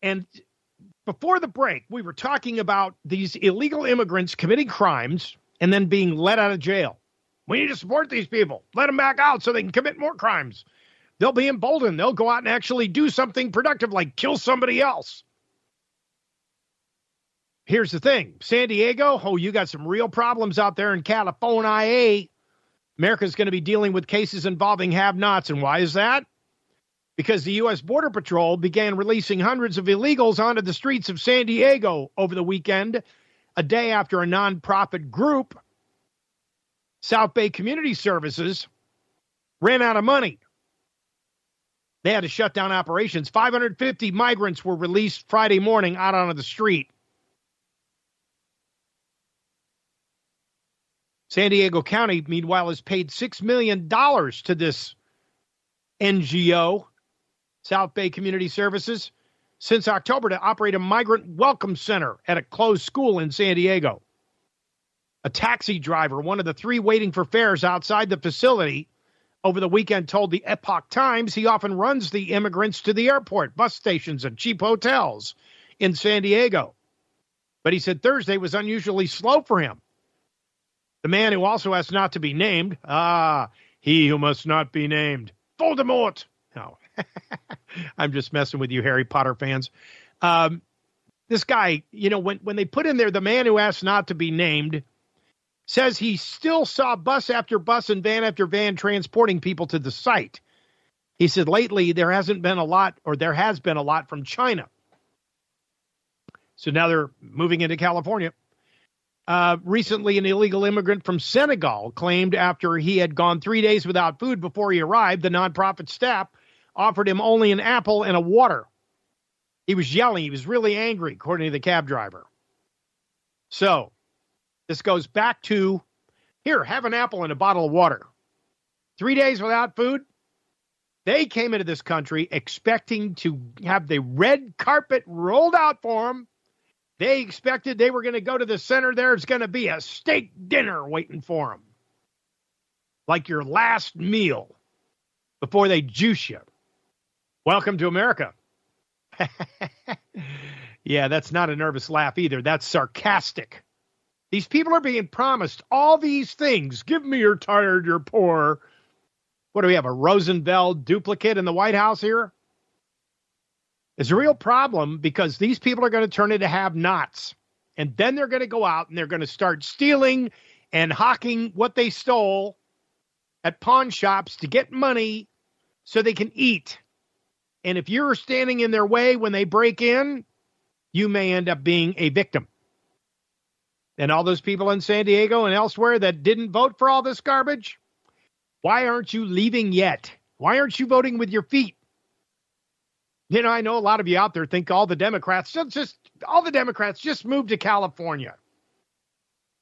And before the break, we were talking about these illegal immigrants committing crimes and then being let out of jail. We need to support these people. Let them back out so they can commit more crimes. They'll be emboldened. They'll go out and actually do something productive like kill somebody else. Here's the thing San Diego, oh, you got some real problems out there in California. Eh? America's going to be dealing with cases involving have nots. And why is that? Because the U.S. Border Patrol began releasing hundreds of illegals onto the streets of San Diego over the weekend, a day after a nonprofit group South Bay Community Services ran out of money. They had to shut down operations. 550 migrants were released Friday morning out onto the street. San Diego County, meanwhile, has paid $6 million to this NGO, South Bay Community Services, since October to operate a migrant welcome center at a closed school in San Diego a taxi driver, one of the three waiting for fares outside the facility, over the weekend told the Epoch Times he often runs the immigrants to the airport, bus stations, and cheap hotels in San Diego. But he said Thursday was unusually slow for him. The man who also asked not to be named, ah, he who must not be named, Voldemort. No, <laughs> I'm just messing with you, Harry Potter fans. Um, this guy, you know, when when they put in there the man who asked not to be named, says he still saw bus after bus and van after van transporting people to the site. He said lately there hasn't been a lot, or there has been a lot from China. So now they're moving into California. Uh, recently, an illegal immigrant from Senegal claimed after he had gone three days without food before he arrived, the nonprofit staff offered him only an apple and a water. He was yelling. He was really angry, according to the cab driver. So this goes back to here, have an apple and a bottle of water. Three days without food. They came into this country expecting to have the red carpet rolled out for them. They expected they were going to go to the center. There's going to be a steak dinner waiting for them, like your last meal before they juice you. Welcome to America. <laughs> yeah, that's not a nervous laugh either. That's sarcastic. These people are being promised all these things. Give me your tired, you're poor. What do we have? A Roosevelt duplicate in the White House here? It's a real problem because these people are going to turn into have nots. And then they're going to go out and they're going to start stealing and hawking what they stole at pawn shops to get money so they can eat. And if you're standing in their way when they break in, you may end up being a victim and all those people in San Diego and elsewhere that didn't vote for all this garbage? Why aren't you leaving yet? Why aren't you voting with your feet? You know, I know a lot of you out there think all the Democrats just, just all the Democrats just moved to California.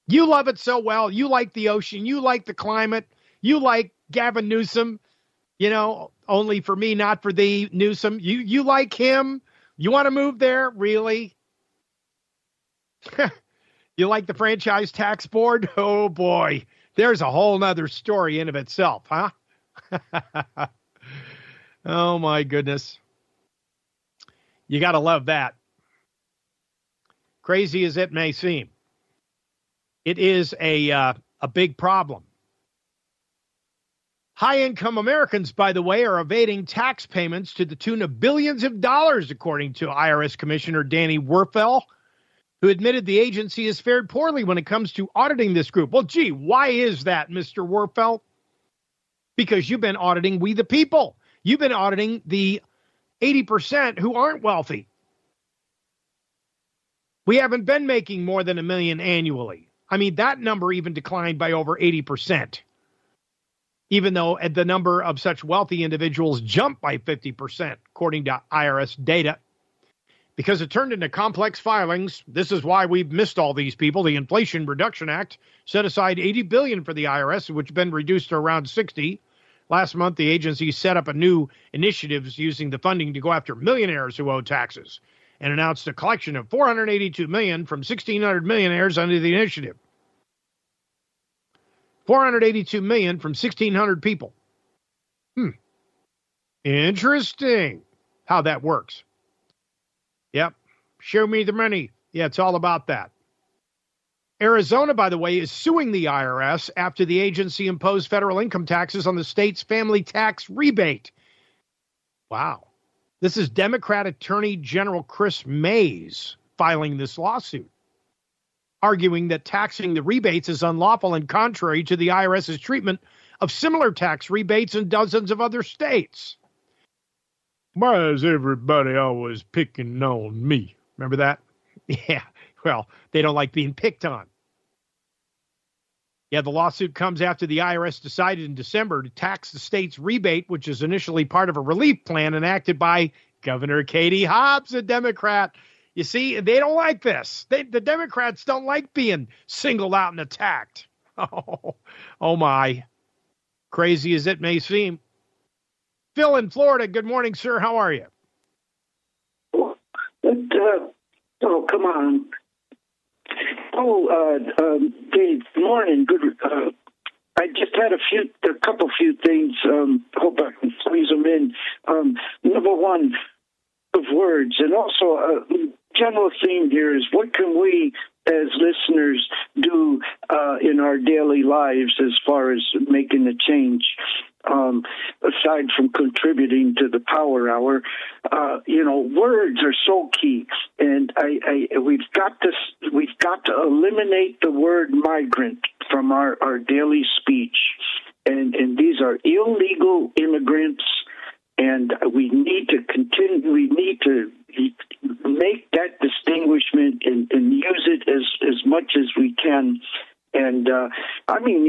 You love it so well. You like the ocean. You like the climate. You like Gavin Newsom. You know, only for me, not for thee, Newsom. You you like him. You want to move there, really? <laughs> You like the franchise tax board? <laughs> Oh boy, there's a whole nother story in of itself, huh? <laughs> oh my goodness. You got to love that. Crazy as it may seem, it is a uh, a big problem. High income Americans, by the way, are evading tax payments to the tune of billions of dollars, according to IRS Commissioner Danny Werfel who admitted the agency has fared poorly when it comes to auditing this group. Well, gee, why is that, Mr. Werfel? Because you've been auditing we the people. You've been auditing the 80% who aren't wealthy. We haven't been making more than a million annually. I mean, that number even declined by over 80%, even though the number of such wealthy individuals jumped by 50%, according to IRS data because it turned into complex filings. This is why we've missed all these people. The Inflation Reduction Act set aside 80 billion for the IRS, which has been reduced to around 60. Last month, the agency set up a new initiatives using the funding to go after millionaires who owe taxes and announced a collection of 482 million from 1600 millionaires under the initiative. 482 million from 1600 people. Hmm. Interesting how that works. Yep. Show me the money. Yeah, it's all about that. Arizona, by the way, is suing the IRS after the agency imposed federal income taxes on the state's family tax rebate. Wow. This is Democrat Attorney General Kris Mayes filing this lawsuit, arguing that taxing the rebates is unlawful and contrary to the IRS's treatment of similar tax rebates in dozens of other states. Why is everybody always picking on me? Remember that? <laughs> Yeah. Well, they don't like being picked on. Yeah, the lawsuit comes after the IRS decided in December to tax the state's rebate, which is initially part of a relief plan enacted by Governor Katie Hobbs, a Democrat. You see, they don't like this. They, the Democrats don't like being singled out and attacked. <laughs> Oh, oh my. Crazy as it may seem. Phil in Florida, good morning, sir. How are you? Well, uh, oh, come on. Oh, uh, um, Dave, good morning. Good. Uh, I just had a few, a couple few things. Um, hope I can squeeze them in. Um, number one, of words, and also a general theme here is what can we as listeners do uh, in our daily lives as far as making a change um, aside from contributing to the power hour, uh, you know, words are so key, and I, I, we've got to we've got to eliminate the word migrant from our, our daily speech, and and these are illegal immigrants, and we need to continue. We need to make that distinguishment and, and use it as as much as we can and uh, I mean,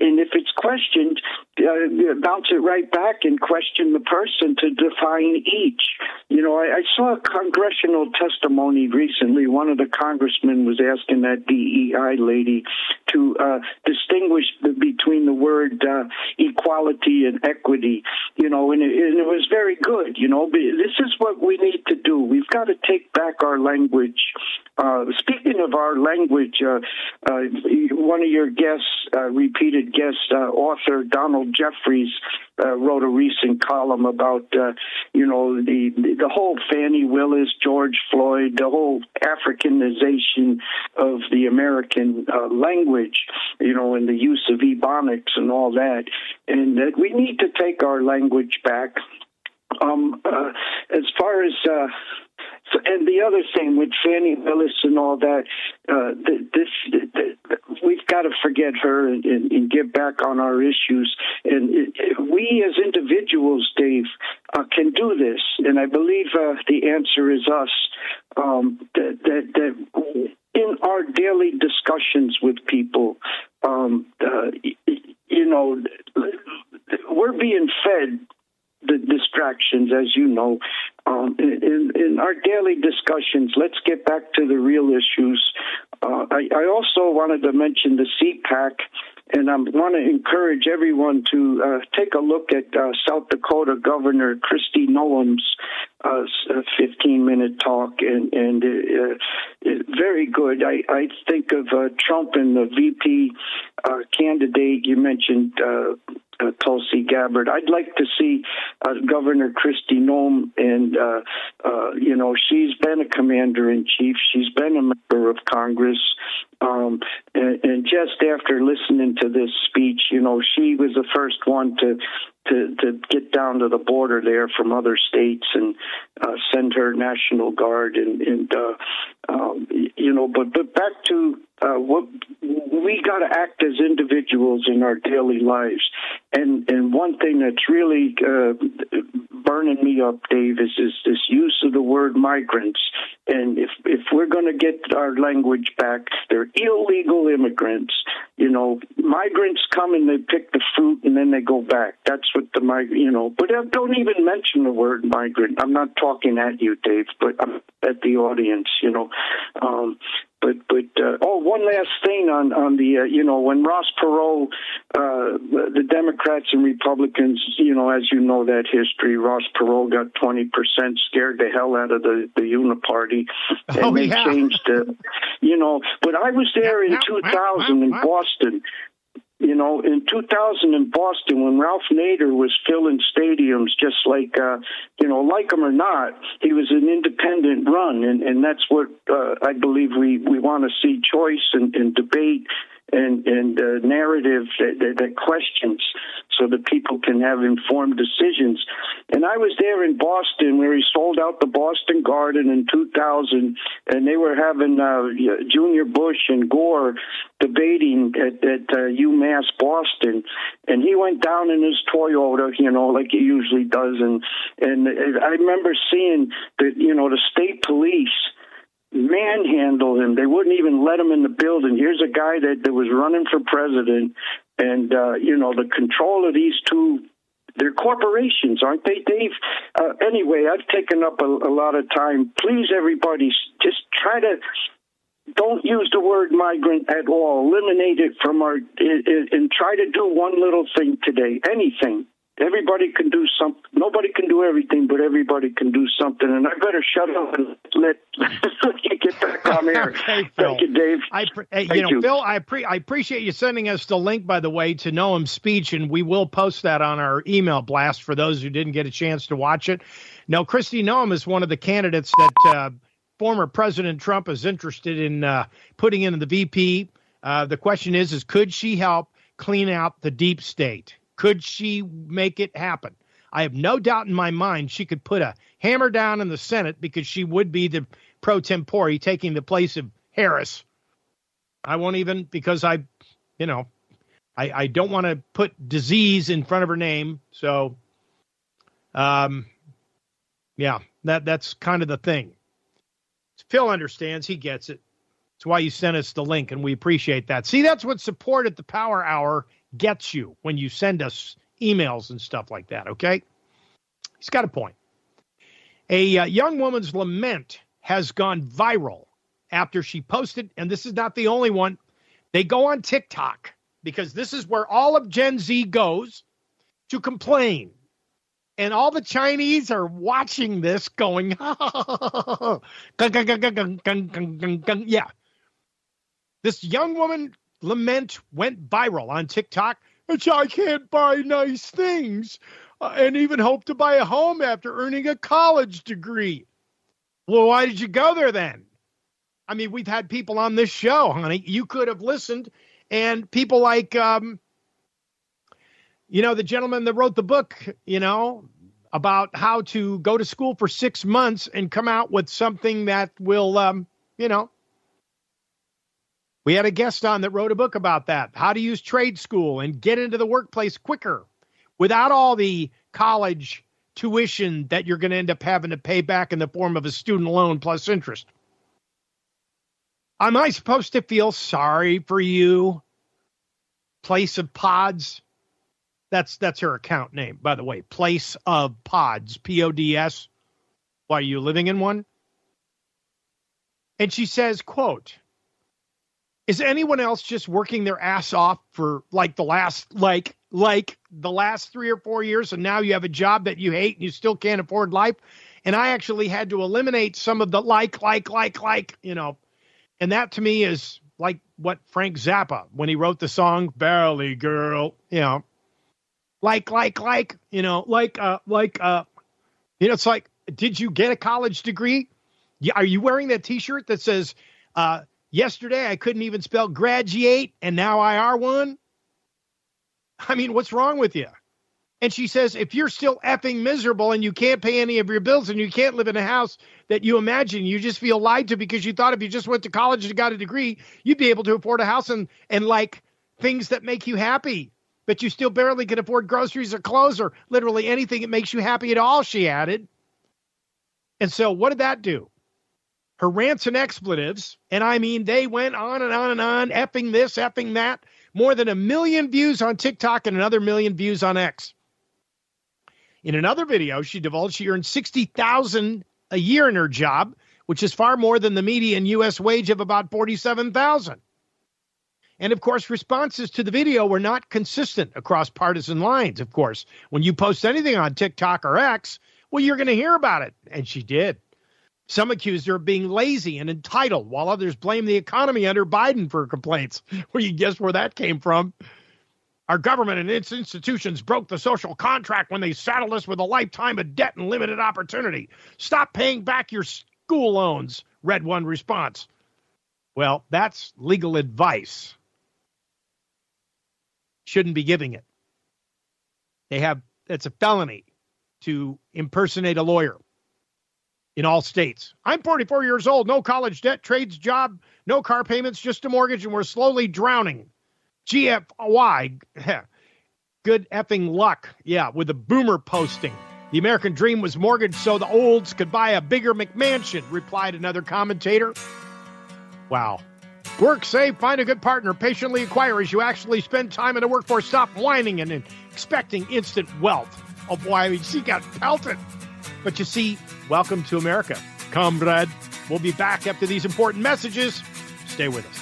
and if it's questioned, uh, bounce it right back and question the person to define each. You know, I, I saw a congressional testimony recently. One of the congressmen was asking that DEI lady to uh, distinguish between the word uh, equality and equity. You know, and it, and it was very good. You know, this is what we need to do. We've got to take back our language. Uh, speaking of our language, uh, uh, one of your guests, uh, repeated guest author Donald Jeffries, uh, wrote a recent column about uh, you know the the whole Fani Willis, George Floyd, the whole Africanization of the American uh, language, you know, and the use of ebonics and all that, and that we need to take our language back. Um, uh, as far as so, and the other thing with Fani Willis and all that, uh, this, this, we've got to forget her and, and, and, get back on our issues. And it, we as individuals, Dave, uh, can do this. And I believe uh, the answer is us. Um, that, that, that, in our daily discussions with people, um, uh, you know, we're being fed the distractions, as you know. Um, in, in, our daily discussions, let's get back to the real issues. Uh, I, I, also wanted to mention the CPAC, and I want to encourage everyone to uh, take a look at uh, South Dakota Governor Kristi Noem's 15-minute uh, talk, and, and uh, very good. I, I think of uh, Trump and the VP candidate you mentioned uh, Tulsi Gabbard. I'd like to see uh, Governor Kristi Noem, and uh, uh, you know, she's been a commander in chief. She's been a member of Congress. Um, and, and just after listening to this speech, you know, she was the first one to to to get down to the border there from other states and uh, send her National Guard and and uh, um, you know, but but back to uh, what we got to act as individuals in our daily lives, and and one thing that's really uh, burning me up, Dave, is, is this use of the word migrants. And if if we're going to get our language back, they're illegal immigrants. You know, migrants come and they pick the fruit and then they go back. That's what the migrant. You know, but don't even mention the word migrant. I'm not talking at you, Dave, but I'm at the audience. You know, um, but but uh, oh, one last thing on on the uh, you know when Ross Perot, uh, the Democrats and Republicans, you know, as you know that history, Ross Perot got twenty percent, scared the hell out of the the Uniparty, and oh, they yeah. changed it. You know, but I was there in two thousand in Boston you know, in 2000 in Boston, when Ralph Nader was filling stadiums, just like, uh, you know, like him or not, he was an independent run, and, and that's what uh, I believe we, we want to see choice and, and debate and and uh, narrative that, that, that, questions so that people can have informed decisions. And I was there in Boston where he sold out the Boston Garden in 2000, and they were having uh, Junior Bush and Gore debating at, at uh, UMass Boston, and he went down in his Toyota, you know, like he usually does, and and I remember seeing that you know the state police manhandle him. They wouldn't even let him in the building. Here's a guy that, that was running for president, and uh, you know the control of these two. They're corporations, aren't they, Dave? Uh, anyway, I've taken up a, a lot of time. Please, everybody, just try to don't use the word migrant at all. Eliminate it from our and try to do one little thing today. Anything everybody can do something. Nobody can do everything, but everybody can do something. And I better shut up and let, <laughs> let you get back on air. <laughs> okay, Thank you, Dave. I pre- hey, you know, you. Phil, I, pre- I appreciate you sending us the link, by the way, to Noem's speech, and we will post that on our email blast for those who didn't get a chance to watch it. Now, Kristi Noem is one of the candidates that uh, former President Trump is interested in uh, putting in the VP. Uh, the question is, is could she help clean out the deep state? Could she make it happen? I have no doubt in my mind she could put a hammer down in the Senate because she would be the pro tempore taking the place of Harris. I won't even because I, you know, I, I don't want to put disease in front of her name. So, um, yeah, that that's kind of the thing. Phil understands. He gets it. That's why you sent us the link, and we appreciate that. See, that's what support at the Power Hour gets you when you send us emails and stuff like that, okay? He's got a point. A uh, young woman's lament has gone viral after she posted, and this is not the only one. They go on TikTok because this is where all of Gen Z goes to complain. And all the Chinese are watching this going, yeah. This young woman lament went viral on TikTok, which I can't buy nice things uh, and even hope to buy a home after earning a college degree. Well, why did you go there then? I mean, we've had people on this show, honey. You could have listened, and people like, um, you know, the gentleman that wrote the book, you know, about how to go to school for six months and come out with something that will, um, you know, we had a guest on that wrote a book about that how to use trade school and get into the workplace quicker without all the college tuition that you're going to end up having to pay back in the form of a student loan plus interest. Am I supposed to feel sorry for you? Place of Pods. That's that's her account name, by the way. Place of Pods, P O D S. Why are you living in one? And she says, quote, is anyone else just working their ass off for like the last like like the last three or four years and now you have a job that you hate and you still can't afford life? And i actually had to eliminate some of the like like like like you know. And that to me is like what frank zappa when he wrote the song Valley Girl you know. Like like like you know like uh like uh you know it's like did you get a college degree? Yeah, are you wearing that t-shirt that says uh Yesterday, I couldn't even spell graduate, and now I are one. I mean, what's wrong with you? And she says, if you're still effing miserable and you can't pay any of your bills and you can't live in a house that you imagine, you just feel lied to because you thought if you just went to college and got a degree, you'd be able to afford a house and, and like things that make you happy. But you still barely can afford groceries or clothes or literally anything that makes you happy at all, she added. And so, what did that do? Her rants and expletives, and I mean they went on and on and on, effing this, effing that. More than a million views on TikTok and another million views on X. In another video, she divulged she earned sixty thousand a year in her job, which is far more than the median U.S. wage of about forty-seven thousand. And of course, responses to the video were not consistent across partisan lines. Of course, when you post anything on TikTok or X, well, you're going to hear about it, and she did. Some accused her of being lazy and entitled, while others blame the economy under Biden for complaints. <laughs> Well, you guess where that came from? Our government and its institutions broke the social contract when they saddled us with a lifetime of debt and limited opportunity. Stop paying back your school loans, read one response. Well, that's legal advice. Shouldn't be giving it. They have, it's a felony to impersonate a lawyer in all states. I'm 44 years old, no college debt, trades job, no car payments, just a mortgage, and we're slowly drowning. GFY, <laughs> good effing luck. Yeah, with the boomer posting. The American dream was mortgaged so the olds could buy a bigger McMansion, replied another commentator. Wow. Work, save, find a good partner, patiently acquire as you actually spend time in the workforce. Stop whining and expecting instant wealth. Oh boy, she got pelted. But you see, welcome to America, comrade. We'll be back after these important messages. Stay with us.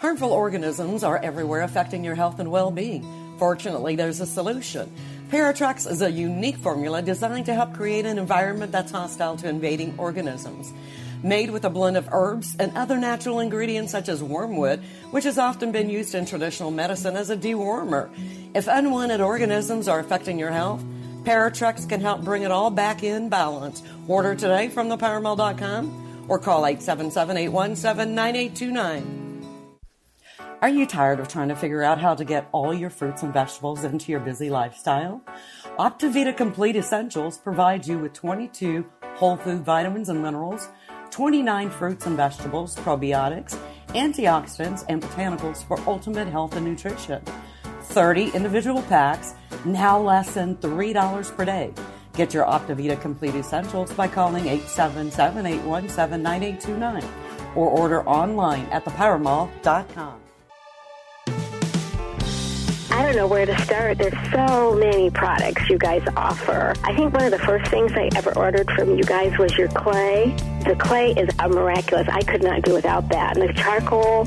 Harmful organisms are everywhere affecting your health and well being. Fortunately, there's a solution. Paratrex is a unique formula designed to help create an environment that's hostile to invading organisms. Made with a blend of herbs and other natural ingredients such as wormwood, which has often been used in traditional medicine as a dewormer. If unwanted organisms are affecting your health, Paratrex can help bring it all back in balance. Order today from thepowermall.com or call 877 817 9829. Are you tired of trying to figure out how to get all your fruits and vegetables into your busy lifestyle? Optivita Complete Essentials provides you with 22 whole food vitamins and minerals, 29 fruits and vegetables, probiotics, antioxidants, and botanicals for ultimate health and nutrition. 30 individual packs, now less than $3 per day. Get your Optivita Complete Essentials by calling 877 817 9829 or order online at thepowermall.com. I don't know where to start. There's so many products you guys offer. I think one of the first things I ever ordered from you guys was your clay. The clay is miraculous. I could not do without that. And the charcoal,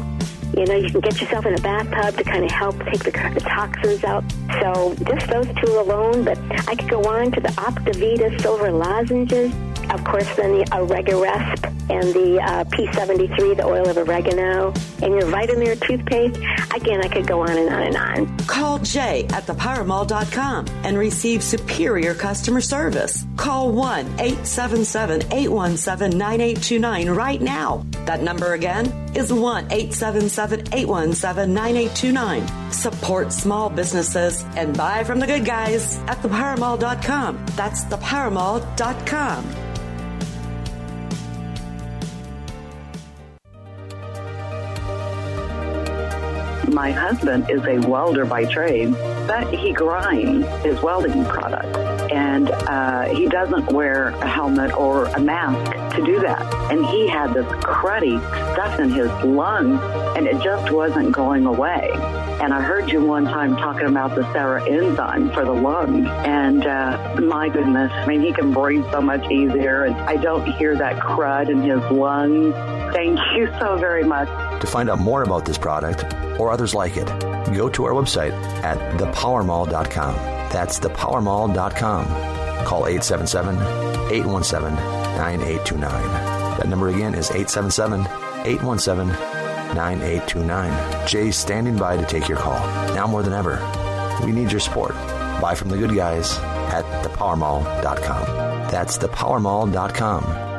you know, you can get yourself in a bathtub to kind of help take the, the toxins out. So just those two alone, but I could go on to the Optivita silver lozenges of course, then the Oregaresp and the uh, P73, the oil of oregano, and your Vitamir toothpaste. Again, I could go on and on and on. Call Jay at thepowermall.com and receive superior customer service. Call 1 877 817 9829 right now. That number again is 1 877 817 9829. Support small businesses and buy from the good guys at thepowermall.com. That's thepowermall.com. my husband is a welder by trade, but he grinds his welding products. And uh, he doesn't wear a helmet or a mask to do that. And he had this cruddy stuff in his lungs, and it just wasn't going away. And I heard you one time talking about the Sarah enzyme for the lungs. And uh, my goodness, I mean, he can breathe so much easier. And I don't hear that crud in his lungs. Thank you so very much. To find out more about this product or others like it, go to our website at thepowermall.com. That's thepowermall.com. Call 877 817 9829. That number again is 877 817 9829. Jay's standing by to take your call. Now more than ever, we need your support. Buy from the good guys at thepowermall.com. That's thepowermall.com.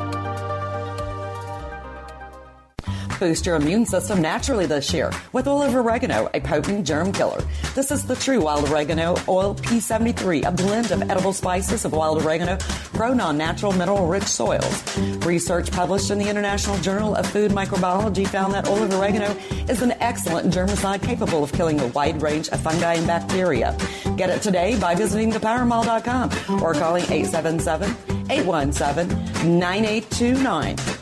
boost your immune system naturally this year with olive oregano, a potent germ killer. This is the true wild oregano oil P73, a blend of edible spices of wild oregano grown on natural mineral rich soils. Research published in the International Journal of Food Microbiology found that olive oregano is an excellent germicide capable of killing a wide range of fungi and bacteria. Get it today by visiting thepowermall.com or calling 877 817 9829.